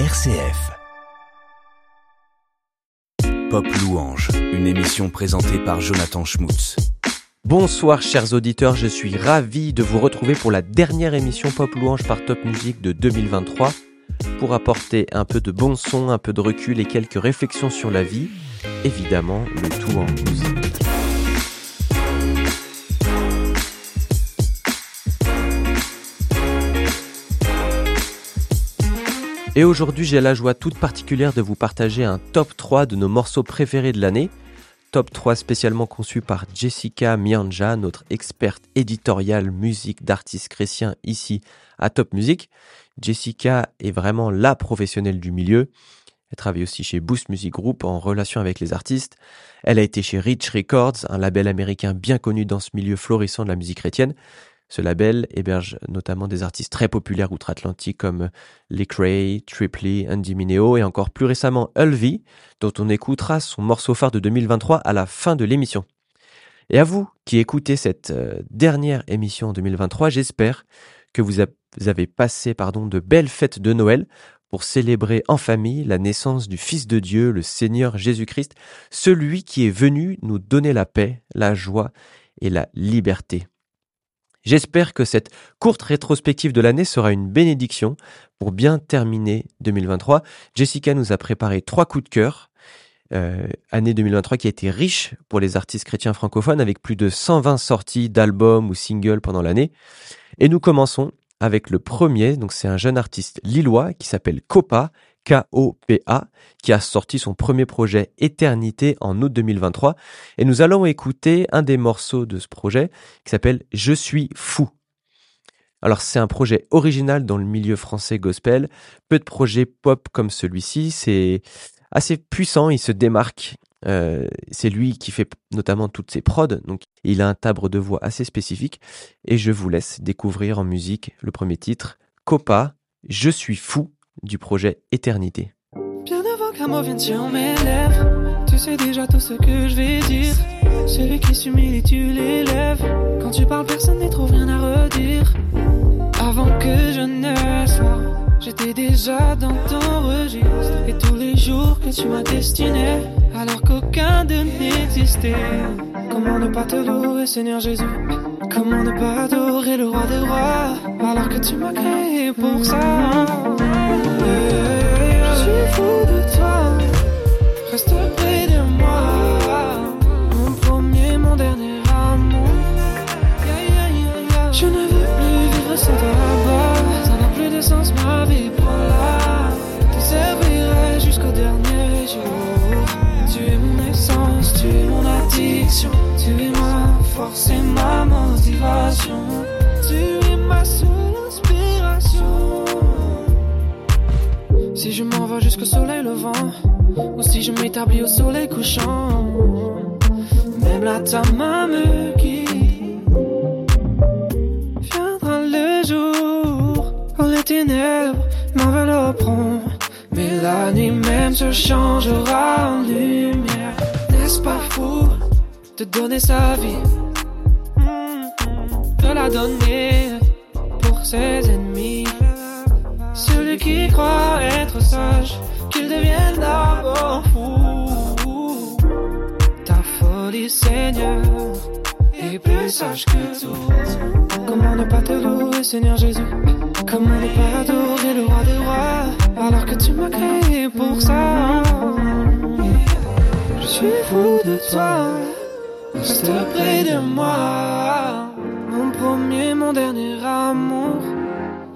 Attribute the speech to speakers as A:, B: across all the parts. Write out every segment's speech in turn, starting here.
A: RCF. Pop Louange, une émission présentée par Jonathan Schmutz.
B: Bonsoir chers auditeurs, je suis ravi de vous retrouver pour la dernière émission Pop Louange par Top Music de 2023 pour apporter un peu de bon son, un peu de recul et quelques réflexions sur la vie, évidemment le tout en musique. Et aujourd'hui, j'ai la joie toute particulière de vous partager un top 3 de nos morceaux préférés de l'année. Top 3 spécialement conçu par Jessica Mianja, notre experte éditoriale musique d'artistes chrétiens ici à Top Music. Jessica est vraiment la professionnelle du milieu. Elle travaille aussi chez Boost Music Group en relation avec les artistes. Elle a été chez Rich Records, un label américain bien connu dans ce milieu florissant de la musique chrétienne. Ce label héberge notamment des artistes très populaires outre-Atlantique comme Lee Cray, Triply, Andy Mineo et encore plus récemment Ulvi, dont on écoutera son morceau phare de 2023 à la fin de l'émission. Et à vous qui écoutez cette euh, dernière émission en 2023, j'espère que vous avez passé pardon, de belles fêtes de Noël pour célébrer en famille la naissance du Fils de Dieu, le Seigneur Jésus-Christ, celui qui est venu nous donner la paix, la joie et la liberté. J'espère que cette courte rétrospective de l'année sera une bénédiction pour bien terminer 2023. Jessica nous a préparé trois coups de cœur. Euh, année 2023 qui a été riche pour les artistes chrétiens francophones avec plus de 120 sorties d'albums ou singles pendant l'année. Et nous commençons avec le premier, donc c'est un jeune artiste lillois qui s'appelle Copa K-O-P-A, qui a sorti son premier projet Éternité en août 2023. Et nous allons écouter un des morceaux de ce projet qui s'appelle Je suis fou. Alors c'est un projet original dans le milieu français gospel. Peu de projets pop comme celui-ci. C'est assez puissant, il se démarque. Euh, c'est lui qui fait notamment toutes ses prods, donc il a un timbre de voix assez spécifique. Et je vous laisse découvrir en musique le premier titre, Copa, Je suis fou du projet Éternité.
C: Bien avant qu'un mot vienne sur mes lèvres, tu sais déjà tout ce que je vais dire. Celui qui s'humilie, tu l'élèves. Quand tu parles, personne n'est trop rien à redire. Avant que je ne sois, j'étais déjà dans ton registre. Et tous les jours que tu m'as destiné, alors qu'aucun d'eux n'existait. Comment ne pas te louer, Seigneur Jésus? Comment ne pas adorer le roi des rois, alors que tu m'as créé pour ça? Je suis fou de toi, reste près de moi. Mon premier, mon dernier amour. Je ne veux plus vivre sans toi Ça n'a plus de sens, ma vie prend là. Te servirai jusqu'au dernier jour. Tu es m'établis au soleil couchant, même là ta main me guide. Viendra le jour où les ténèbres m'envelopperont, mais la nuit même se changera en lumière. N'est-ce pas fou de donner sa vie, de la donner pour ses ennemis? Celui qui croit être sage, qu'il devienne d'abord fou. Sage que tout. Comment ne pas te louer, Seigneur Jésus? Comment ne pas adorer le roi des rois, alors que tu m'as créé pour ça? Je suis fou de toi, reste près de moi. Mon premier, mon dernier amour.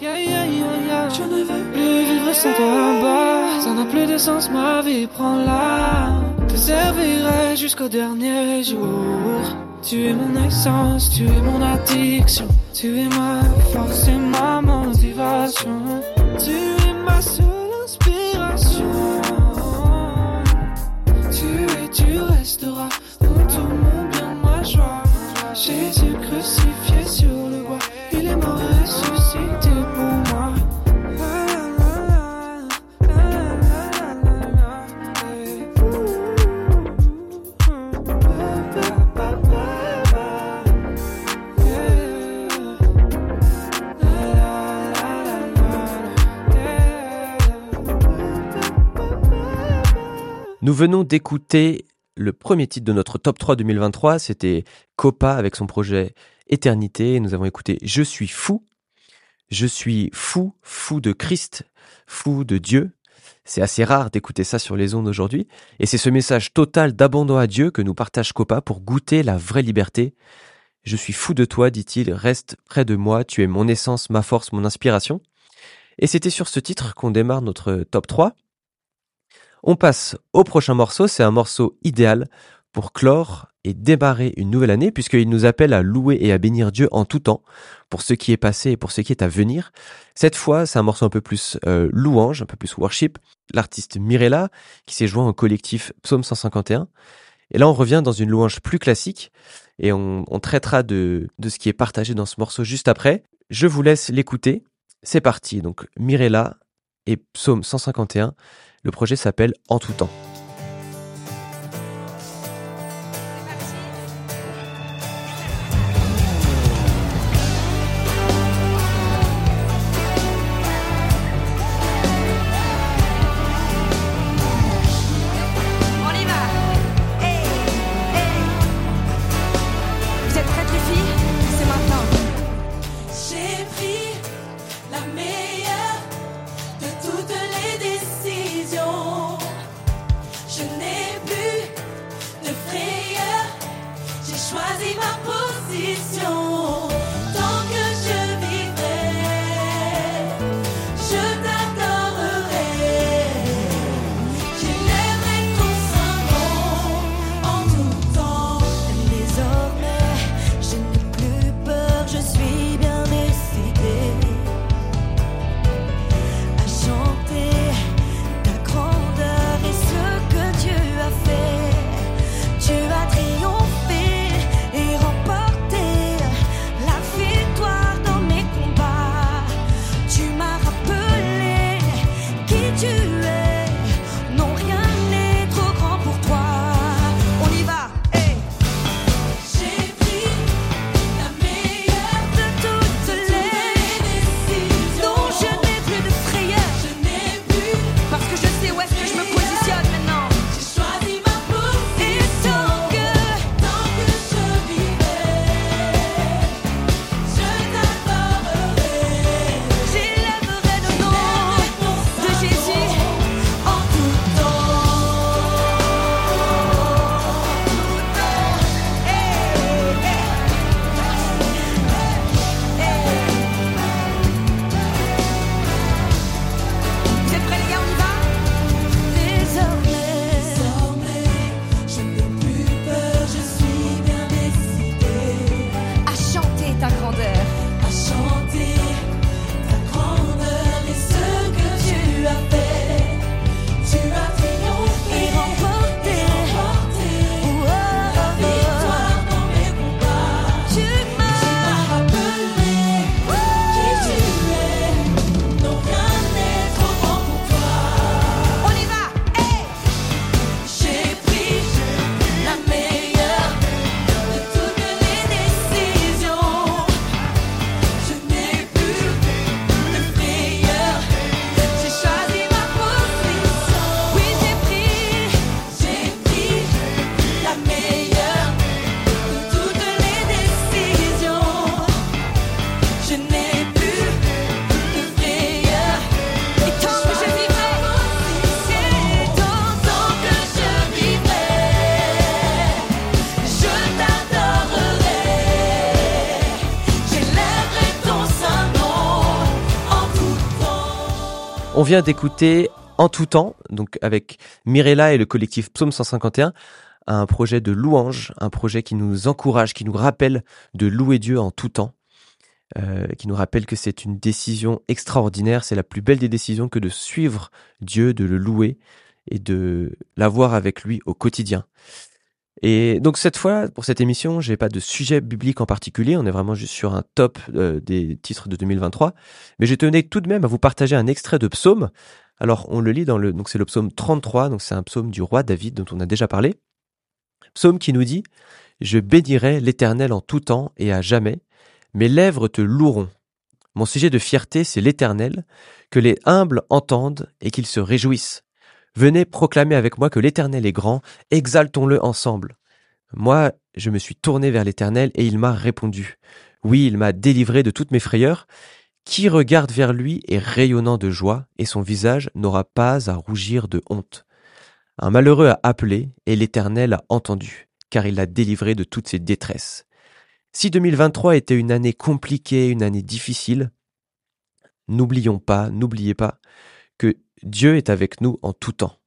C: Yeah, yeah, yeah. Je ne veux plus vivre sans toi bas. Ça n'a plus de sens, ma vie prend là. Te servirai jusqu'au dernier jour. Tu es mon essence, tu es mon addiction. Tu es ma force et ma motivation. Tu es ma seule inspiration. Tu es, tu resteras dans tout mon bien, ma joie. Jésus crucifié
D: Nous venons d'écouter le premier titre de notre top 3 2023, c'était Copa avec son projet Éternité. Nous avons écouté Je suis fou. Je suis fou, fou de Christ, fou de Dieu. C'est assez rare d'écouter ça sur les ondes aujourd'hui. Et c'est ce message total d'abandon à Dieu que nous partage Copa pour goûter la vraie liberté. Je suis fou de toi, dit-il, reste près de moi, tu es mon essence, ma force, mon inspiration. Et c'était sur ce titre qu'on démarre notre top 3. On passe au prochain morceau, c'est un morceau idéal pour clore et démarrer une nouvelle année puisqu'il nous appelle à louer et à bénir Dieu en tout temps pour ce qui est passé et pour ce qui est à venir. Cette fois, c'est un morceau un peu plus euh, louange, un peu plus worship. L'artiste Mirella qui s'est joint au collectif Psaume 151. Et là, on revient dans une louange plus classique et on, traitera de, de ce qui est partagé dans ce morceau juste après. Je vous laisse l'écouter. C'est parti. Donc Mirella et Psaume 151. Le projet s'appelle En tout temps. Vient d'écouter En tout temps, donc avec Mirella et le collectif Psaume 151, un projet de louange, un projet qui nous encourage, qui nous rappelle de louer Dieu en tout temps, euh, qui nous rappelle que c'est une décision extraordinaire, c'est la plus belle des décisions que de suivre Dieu, de le louer et de l'avoir avec lui au quotidien. Et donc cette fois, pour cette émission, j'ai pas de sujet biblique en particulier, on est vraiment juste sur un top euh, des titres de 2023, mais je tenais tout de même à vous partager un extrait de psaume. Alors on le lit dans le donc c'est le psaume 33, donc c'est un psaume du roi David dont on a déjà parlé. Psaume qui nous dit Je bénirai l'Éternel en tout temps et à jamais, mes lèvres te loueront. Mon sujet de fierté, c'est l'Éternel, que les humbles entendent et qu'ils se réjouissent.
B: Venez proclamer avec moi que l'Éternel est grand, exaltons-le ensemble. Moi, je me suis tourné vers l'Éternel et il m'a répondu. Oui, il m'a délivré de toutes mes frayeurs. Qui regarde vers lui est rayonnant de joie, et son visage n'aura pas à rougir de honte. Un malheureux a appelé, et l'Éternel a entendu, car il l'a délivré de toutes ses détresses. Si 2023 était une année compliquée, une année difficile, n'oublions pas, n'oubliez pas que Dieu est avec nous en tout temps.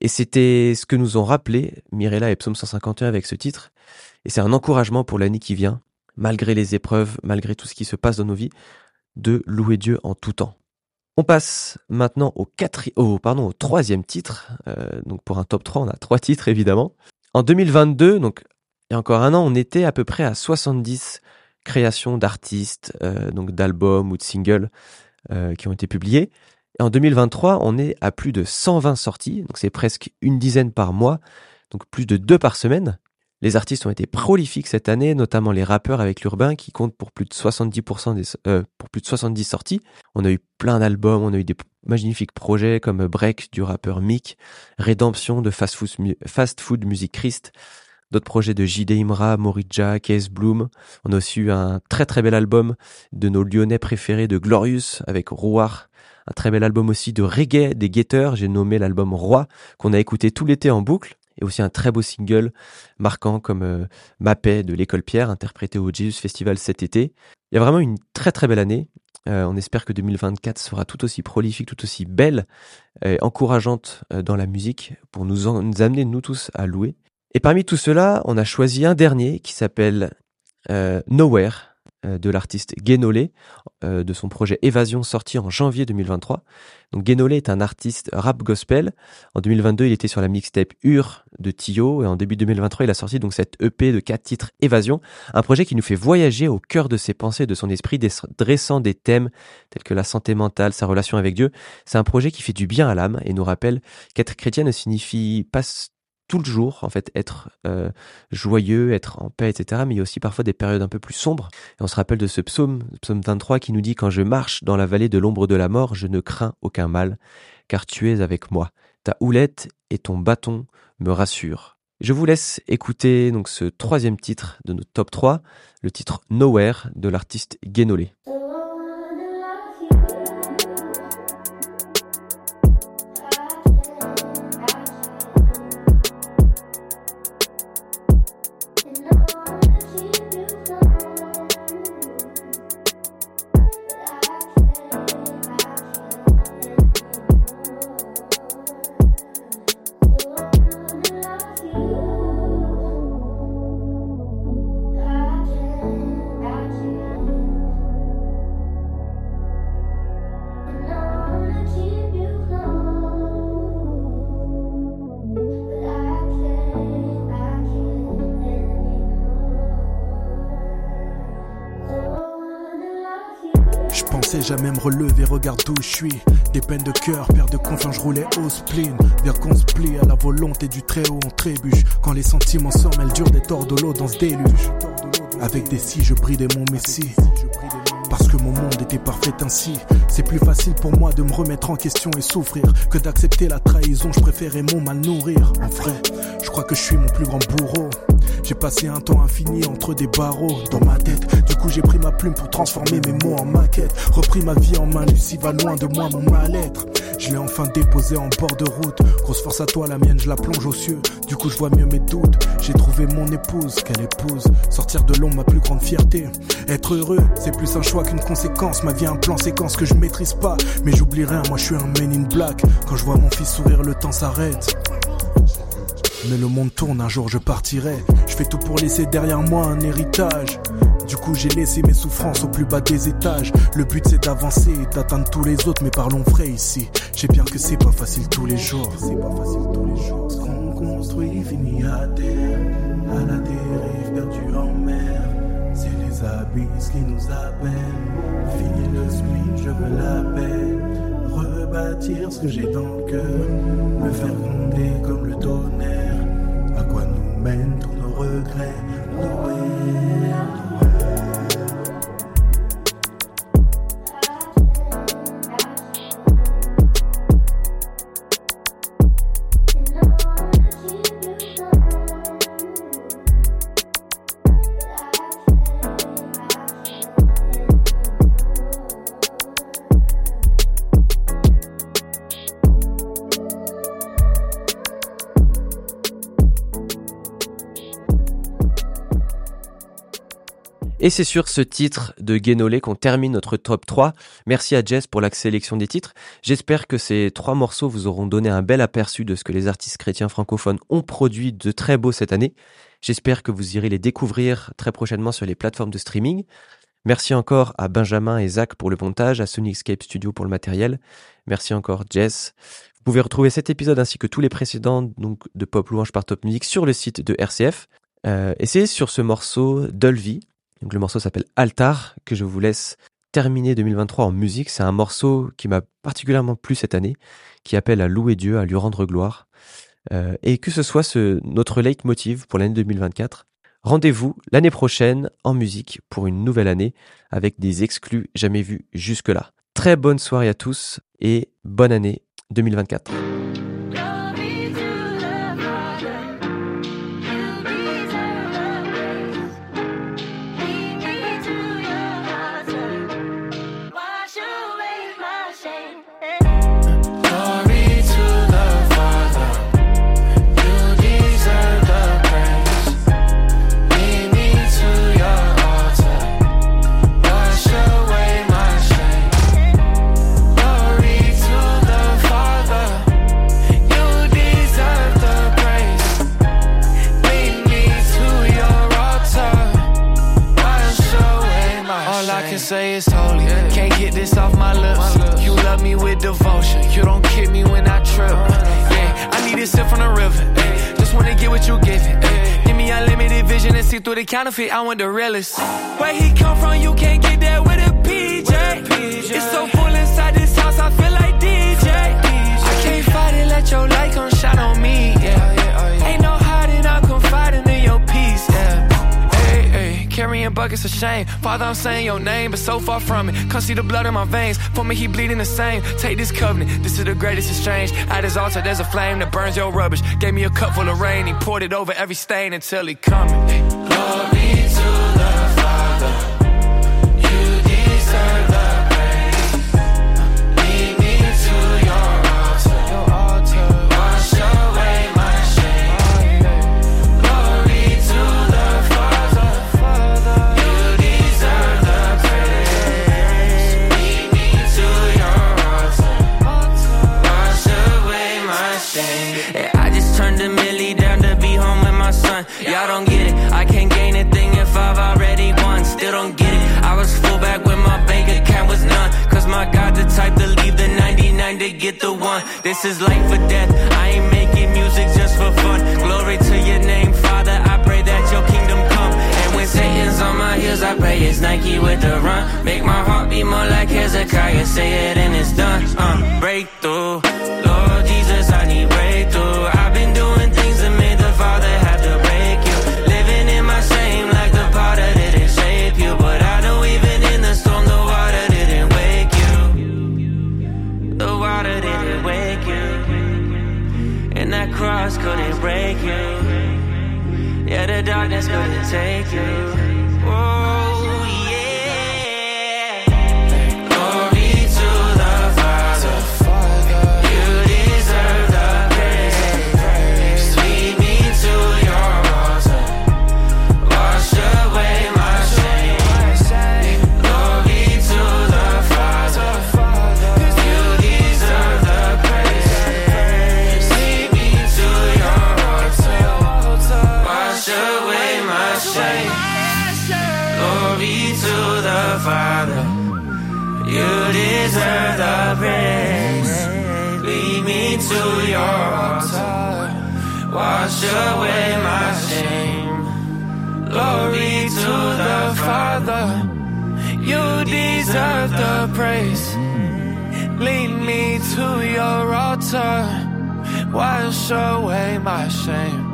B: Et c'était ce que nous ont rappelé Mirella et Psaume 151 avec ce titre. Et c'est un encouragement pour l'année qui vient, malgré les épreuves, malgré tout ce qui se passe dans nos vies, de louer Dieu en tout temps. On passe maintenant au, au, pardon, au troisième titre. Euh, donc pour un top 3, on a trois titres évidemment. En 2022, donc il y a encore un an, on était à peu près à 70 créations d'artistes, euh, donc d'albums ou de singles euh, qui ont été publiés. Et en 2023, on est à plus de 120 sorties, donc c'est presque une dizaine par mois, donc plus de deux par semaine. Les artistes ont été prolifiques cette année, notamment les rappeurs avec l'urbain qui comptent pour plus de 70% des, euh, pour plus de 70 sorties. On a eu plein d'albums, on a eu des magnifiques projets comme Break du rappeur Mick, Rédemption de Fast Food, Music Christ, d'autres projets de JD Imra, Morija, Case Bloom. On a aussi eu un très très bel album de nos lyonnais préférés de Glorious avec Rouar. Un très bel album aussi de reggae des Guetteurs, j'ai nommé l'album Roi, qu'on a écouté tout l'été en boucle. Et aussi un très beau single marquant comme euh, Ma paix de l'école Pierre, interprété au Jesus Festival cet été. Il y a vraiment une très très belle année. Euh, on espère que 2024 sera tout aussi prolifique, tout aussi belle, et encourageante euh, dans la musique pour nous, en- nous amener nous tous à louer. Et parmi tout cela, on a choisi un dernier qui s'appelle euh, Nowhere de l'artiste Guénolé, euh, de son projet Évasion sorti en janvier 2023. Donc Guénolé est un artiste rap gospel. En 2022, il était sur la mixtape Ur de Tio et en début 2023, il a sorti donc cette EP de quatre titres Évasion, un projet qui nous fait voyager au cœur de ses pensées, de son esprit, dressant des thèmes tels que la santé mentale, sa relation avec Dieu. C'est un projet qui fait du bien à l'âme et nous rappelle qu'être chrétien ne signifie pas tout le jour, en fait, être euh, joyeux, être en paix, etc. Mais il y a aussi parfois des périodes un peu plus sombres. Et on se rappelle de ce psaume, psaume 23, qui nous dit Quand je marche dans la vallée de l'ombre de la mort, je ne crains aucun mal, car tu es avec moi. Ta houlette et ton bâton me rassurent. Je vous laisse écouter donc ce troisième titre de notre top 3, le titre Nowhere de l'artiste Guénolé.
E: Jamais me relever, regarde d'où je suis. Des peines de cœur, perte de confiance, je roulais au spleen. Dire qu'on se plie à la volonté du très haut, on trébuche. Quand les sentiments se mêlent dur des torts de l'eau dans ce déluge. Avec des si, je bridais mon messie. Parce que mon monde était parfait ainsi. C'est plus facile pour moi de me remettre en question et souffrir que d'accepter la trahison. Je préférais mon mal nourrir. En vrai, je crois que je suis mon plus grand bourreau. J'ai passé un temps infini entre des barreaux dans ma tête. Du coup, j'ai pris ma plume pour transformer mes mots en maquette. Repris ma vie en main, Lucie va loin de moi, mon mal-être. Je l'ai enfin déposé en bord de route. Grosse force à toi, la mienne, je la plonge aux cieux. Du coup, je vois mieux mes doutes. J'ai trouvé mon épouse, quelle épouse? Sortir de l'ombre, ma plus grande fierté. Être heureux, c'est plus un choix qu'une conséquence. Ma vie, un plan séquence que je maîtrise pas. Mais j'oublie rien, moi, je suis un man in black. Quand je vois mon fils sourire, le temps s'arrête. Mais le monde tourne, un jour je partirai. Je fais tout pour laisser derrière moi un héritage. Du coup, j'ai laissé mes souffrances au plus bas des étages. Le but c'est d'avancer et d'atteindre tous les autres, mais parlons vrai ici. Je sais bien que c'est pas facile tous les jours. C'est pas facile tous les jours. Ce qu'on construit finit à terre, à la dérive, perdu en mer. C'est les abysses qui nous appellent. Fini le je veux la paix. Rebâtir ce que j'ai dans le cœur, me faire gronder comme le tonnerre. À quoi nous mènent tous nos regrets?
B: Et c'est sur ce titre de Guénolé qu'on termine notre top 3. Merci à Jess pour la sélection des titres. J'espère que ces trois morceaux vous auront donné un bel aperçu de ce que les artistes chrétiens francophones ont produit de très beau cette année. J'espère que vous irez les découvrir très prochainement sur les plateformes de streaming. Merci encore à Benjamin et Zach pour le montage, à Sonicscape Studio pour le matériel. Merci encore Jess. Vous pouvez retrouver cet épisode ainsi que tous les précédents donc de Pop Louange par Top Music sur le site de RCF. Euh, et c'est sur ce morceau Dolby, donc le morceau s'appelle Altar, que je vous laisse terminer 2023 en musique. C'est un morceau qui m'a particulièrement plu cette année, qui appelle à louer Dieu, à lui rendre gloire. Euh, et que ce soit notre leitmotiv pour l'année 2024. Rendez-vous l'année prochaine en musique pour une nouvelle année avec des exclus jamais vus jusque-là. Très bonne soirée à tous et bonne année 2024.
F: Say it's holy. Can't get this off my lips. You love me with devotion. You don't kick me when I trip. Yeah, I need a sip from the river. ay. Just wanna get what you giving. Give me unlimited vision and see through the counterfeit. I want the realest. Where he come from, you can't get that with a PJ. It's so full inside this house, I feel like DJ. I can't fight it, let your light come shine on me. Yeah, ain't carrying buckets of shame. Father, I'm saying your name, but so far from it. Come see the blood in my veins. For me, he bleeding the same. Take this covenant, this is the greatest exchange. At his altar, there's a flame that burns your rubbish. Gave me a cup full of rain, he poured it over every stain until he coming.
G: Son. Y'all don't get it. I can't gain a thing if I've already won. Still don't get it. I was full back when my bank account was none. Cause my God, the type to leave the 99 to get the one. This is life or death. I ain't making music just for fun. Glory to your name, Father. I pray that your kingdom come. And when Satan's on my heels, I pray it's Nike with the run. Make my heart beat more like Hezekiah. Say it and it's done. Uh, breakthrough. Deserve the praise. Lead me to your altar. Wash away my shame.
F: Glory to the Father. You deserve the praise. Lead me to your altar. Wash away my shame.